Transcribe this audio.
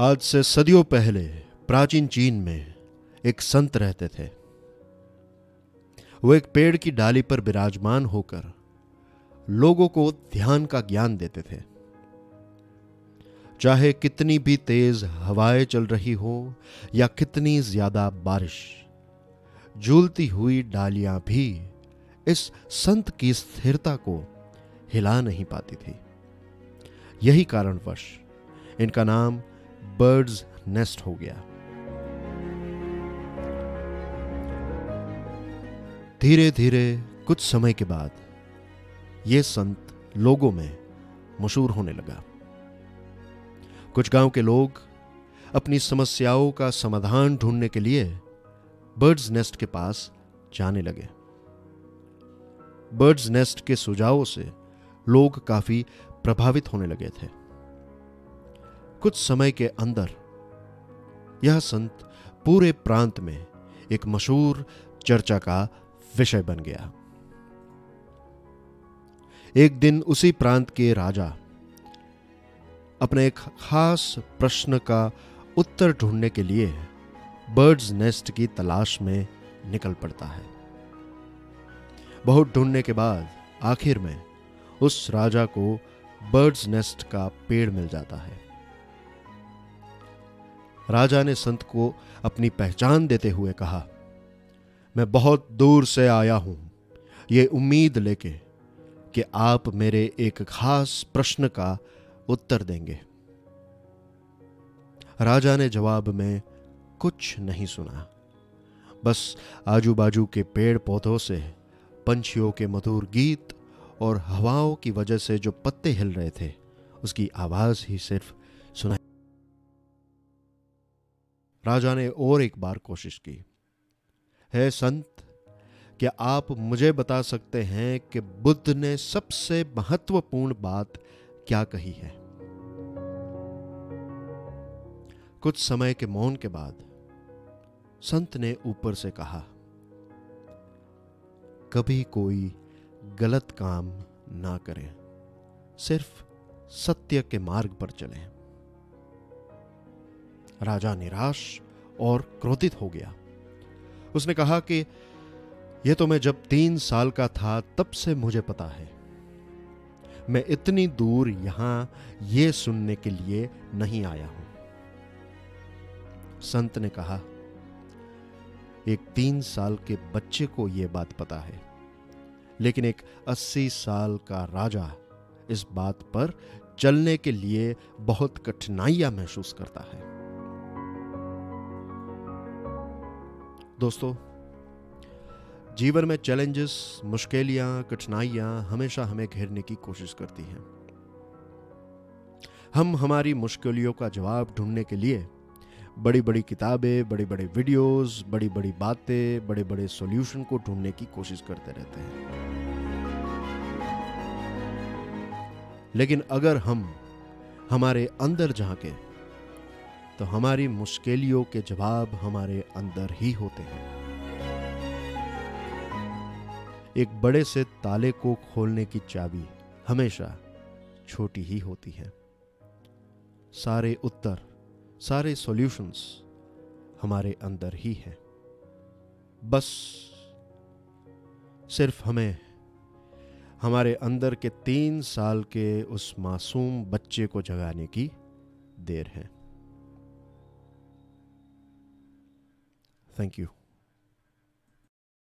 आज से सदियों पहले प्राचीन चीन में एक संत रहते थे। वो एक पेड़ की डाली पर विराजमान होकर लोगों को ध्यान का ज्ञान देते थे। चाहे कितनी भी तेज हवाएँ चल रही हो या कितनी ज़्यादा बारिश, झूलती हुई डालियाँ भी इस संत की स्थिरता को हिला नहीं पाती थी। यही कारणवश इनका नाम बर्ड्स नेस्ट हो गया। धीरे धीरे कुछ समय के बाद यह संत लोगों में मशहूर होने लगा। कुछ गाँव के लोग अपनी समस्याओं का समाधान ढूँढने के लिए बर्ड्स नेस्ट के पास जाने लगे। बर्ड्स नेस्ट के सुझावों से लोग काफ़ी प्रभावित होने लगे थे। कुछ समय के अंदर, यह संत पूरे प्रांत में एक मशहूर चर्चा का विषय बन गया। एक दिन उसी प्रांत के राजा अपने एक खास प्रश्न का उत्तर ढूँढने के लिए बर्ड्स नेस्ट की तलाश में निकल पड़ता है। बहुत ढूँढने के बाद आखिर में उस राजा को बर्ड्स नेस्ट का पेड़ मिल जाता है। राजा ने संत को अपनी पहचान देते हुए कहा, मैं बहुत दूर से आया हूँ। ये उम्मीद लेके कि आप मेरे एक खास प्रश्न का उत्तर देंगे राजा ने जवाब में कुछ नहीं सुना। बस आजू बाजू के पेड़ पौधों से, पंछियों के मधुर गीत और हवाओं की वजह से जो पत्ते हिल रहे थे, उसकी आवाज़ ही सिर्फ़ सुनाई राजा ने और एक बार कोशिश की। है संत, क्या आप मुझे बता सकते हैं कि बुद्ध ने सबसे महत्वपूर्ण बात क्या कही है? कुछ समय के मौन के बाद संत ने ऊपर से कहा, कभी कोई गलत काम ना करें, सिर्फ़ सत्य के मार्ग पर चलें। राजा निराश और क्रोधित हो गया। उसने कहा कि यह तो मैं जब तीन साल का था, तब से मुझे पता है। मैं इतनी दूर यहाँ यह सुनने के लिए नहीं आया हूँ। संत ने कहा, एक तीन साल के बच्चे को यह बात पता है, लेकिन एक अस्सी साल का राजा इस बात पर चलने के लिए बहुत कठिनाइयाँ महसूस करता है। दोस्तों, जीवन में चैलेंजेस, मुश्किलियाँ, कठिनाइयाँ हमेशा हमें घेरने की कोशिश करती हैं। हम हमारी मुश्किलों का जवाब ढूँढने के लिए बड़ी बड़ी किताबें बड़ी बड़ी वीडियोस बड़ी बड़ी बातें बड़े बड़े सॉल्यूशन को ढूँढने की कोशिश करते रहते हैं। लेकिन अगर हम हमारे अंदर झांके तो हमारी मुश्किलियों के जवाब हमारे अंदर ही होते हैं। एक बड़े से ताले को खोलने की चाबी हमेशा छोटी ही होती है। सारे उत्तर, सारे सॉल्यूशंस हमारे अंदर ही हैं। बस सिर्फ़ हमें, हमारे अंदर के तीन साल के उस मासूम बच्चे को जगाने की देर है। Thank you